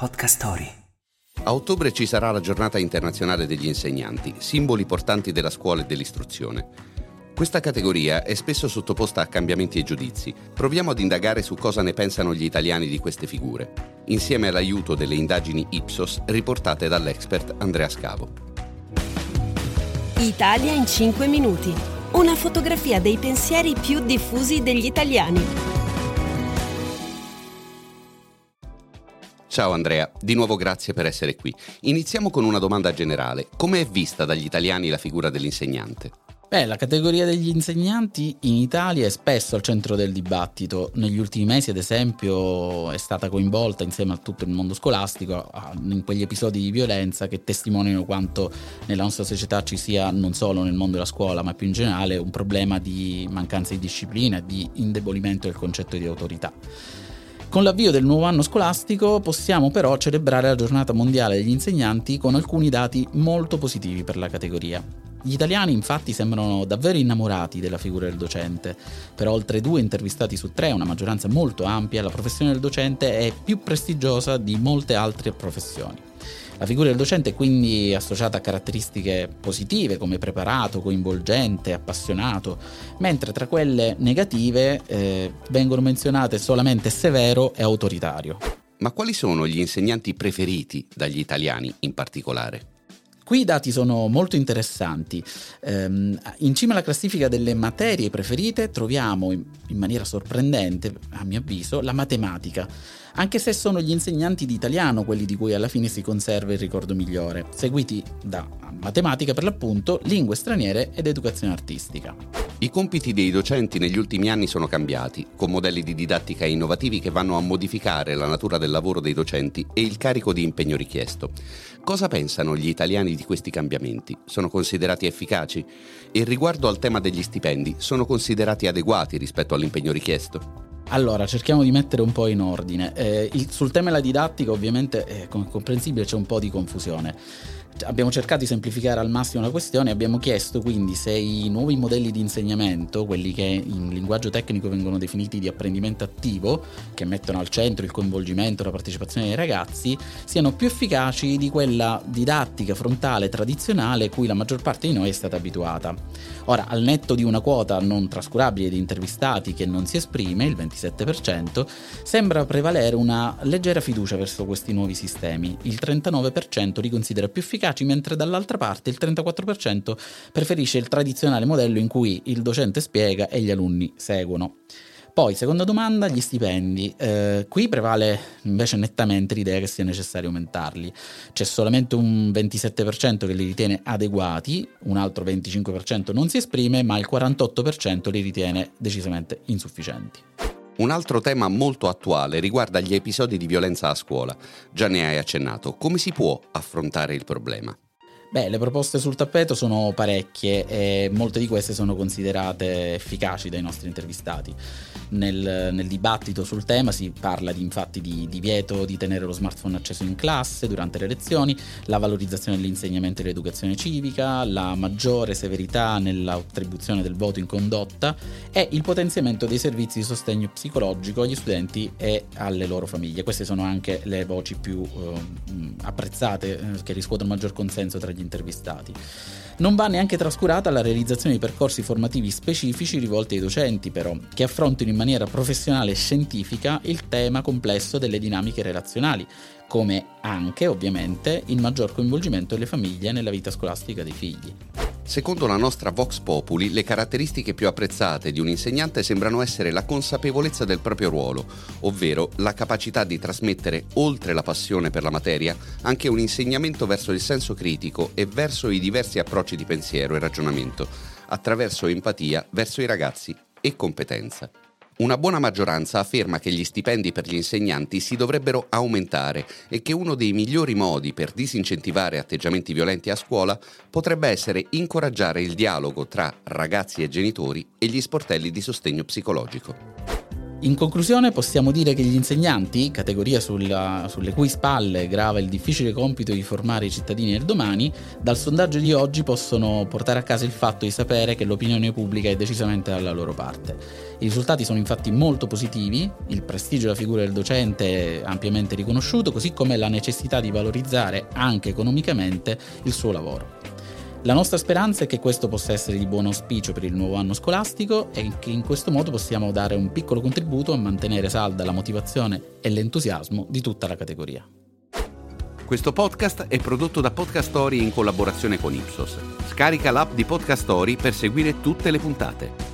Podcast Story. A ottobre ci sarà la giornata internazionale degli insegnanti, simboli portanti della scuola e dell'istruzione. Questa categoria è spesso sottoposta a cambiamenti e giudizi. Proviamo ad indagare su cosa ne pensano gli italiani di queste figure, insieme all'aiuto delle indagini Ipsos riportate dall'expert Andrea Scavo. Italia in 5 minuti. Una fotografia dei pensieri più diffusi degli italiani. Ciao Andrea, di nuovo grazie per essere qui. Iniziamo con una domanda generale. Come è vista dagli italiani la figura dell'insegnante? Beh, la categoria degli insegnanti in Italia è spesso al centro del dibattito. Negli ultimi mesi, ad esempio, è stata coinvolta insieme a tutto il mondo scolastico in quegli episodi di violenza che testimoniano quanto nella nostra società ci sia, non solo nel mondo della scuola, ma più in generale, un problema di mancanza di disciplina di indebolimento del concetto di autorità. Con l'avvio del nuovo anno scolastico possiamo però celebrare la giornata mondiale degli insegnanti con alcuni dati molto positivi per la categoria. Gli italiani infatti sembrano davvero innamorati della figura del docente. Per oltre due intervistati su tre, una maggioranza molto ampia, la professione del docente è più prestigiosa di molte altre professioni. La figura del docente è quindi associata a caratteristiche positive come preparato, coinvolgente, appassionato, mentre tra quelle negative eh, vengono menzionate solamente severo e autoritario. Ma quali sono gli insegnanti preferiti dagli italiani in particolare? Qui i dati sono molto interessanti. Um, in cima alla classifica delle materie preferite troviamo in maniera sorprendente, a mio avviso, la matematica anche se sono gli insegnanti di italiano quelli di cui alla fine si conserva il ricordo migliore, seguiti da matematica per l'appunto, lingue straniere ed educazione artistica. I compiti dei docenti negli ultimi anni sono cambiati, con modelli di didattica innovativi che vanno a modificare la natura del lavoro dei docenti e il carico di impegno richiesto. Cosa pensano gli italiani di questi cambiamenti? Sono considerati efficaci? E riguardo al tema degli stipendi, sono considerati adeguati rispetto all'impegno richiesto? Allora, cerchiamo di mettere un po' in ordine. Eh, il, sul tema della didattica, ovviamente, eh, come comprensibile, c'è un po' di confusione abbiamo cercato di semplificare al massimo la questione e abbiamo chiesto quindi se i nuovi modelli di insegnamento, quelli che in linguaggio tecnico vengono definiti di apprendimento attivo, che mettono al centro il coinvolgimento e la partecipazione dei ragazzi, siano più efficaci di quella didattica frontale tradizionale cui la maggior parte di noi è stata abituata. Ora, al netto di una quota non trascurabile di intervistati che non si esprime, il 27%, sembra prevalere una leggera fiducia verso questi nuovi sistemi. Il 39% li considera più efficaci efficaci, mentre dall'altra parte il 34% preferisce il tradizionale modello in cui il docente spiega e gli alunni seguono. Poi, seconda domanda, gli stipendi. Eh, qui prevale invece nettamente l'idea che sia necessario aumentarli. C'è solamente un 27% che li ritiene adeguati, un altro 25% non si esprime, ma il 48% li ritiene decisamente insufficienti. Un altro tema molto attuale riguarda gli episodi di violenza a scuola. Già ne hai accennato. Come si può affrontare il problema? Beh, le proposte sul tappeto sono parecchie e molte di queste sono considerate efficaci dai nostri intervistati. Nel, nel dibattito sul tema si parla di, infatti di divieto di tenere lo smartphone acceso in classe durante le lezioni, la valorizzazione dell'insegnamento e dell'educazione civica, la maggiore severità nell'attribuzione del voto in condotta e il potenziamento dei servizi di sostegno psicologico agli studenti e alle loro famiglie. Queste sono anche le voci più eh, apprezzate, eh, che riscuotono maggior consenso tra gli intervistati. Non va neanche trascurata la realizzazione di percorsi formativi specifici rivolti ai docenti, però, che affrontino in maniera professionale e scientifica il tema complesso delle dinamiche relazionali, come anche, ovviamente, il maggior coinvolgimento delle famiglie nella vita scolastica dei figli. Secondo la nostra Vox Populi, le caratteristiche più apprezzate di un insegnante sembrano essere la consapevolezza del proprio ruolo, ovvero la capacità di trasmettere, oltre la passione per la materia, anche un insegnamento verso il senso critico e verso i diversi approcci di pensiero e ragionamento, attraverso empatia verso i ragazzi e competenza. Una buona maggioranza afferma che gli stipendi per gli insegnanti si dovrebbero aumentare e che uno dei migliori modi per disincentivare atteggiamenti violenti a scuola potrebbe essere incoraggiare il dialogo tra ragazzi e genitori e gli sportelli di sostegno psicologico. In conclusione possiamo dire che gli insegnanti, categoria sulla, sulle cui spalle grava il difficile compito di formare i cittadini del domani, dal sondaggio di oggi possono portare a casa il fatto di sapere che l'opinione pubblica è decisamente dalla loro parte. I risultati sono infatti molto positivi, il prestigio della figura del docente è ampiamente riconosciuto, così come la necessità di valorizzare anche economicamente il suo lavoro. La nostra speranza è che questo possa essere di buon auspicio per il nuovo anno scolastico e che in questo modo possiamo dare un piccolo contributo a mantenere salda la motivazione e l'entusiasmo di tutta la categoria. Questo podcast è prodotto da Podcast Story in collaborazione con Ipsos. Scarica l'app di Podcast Story per seguire tutte le puntate.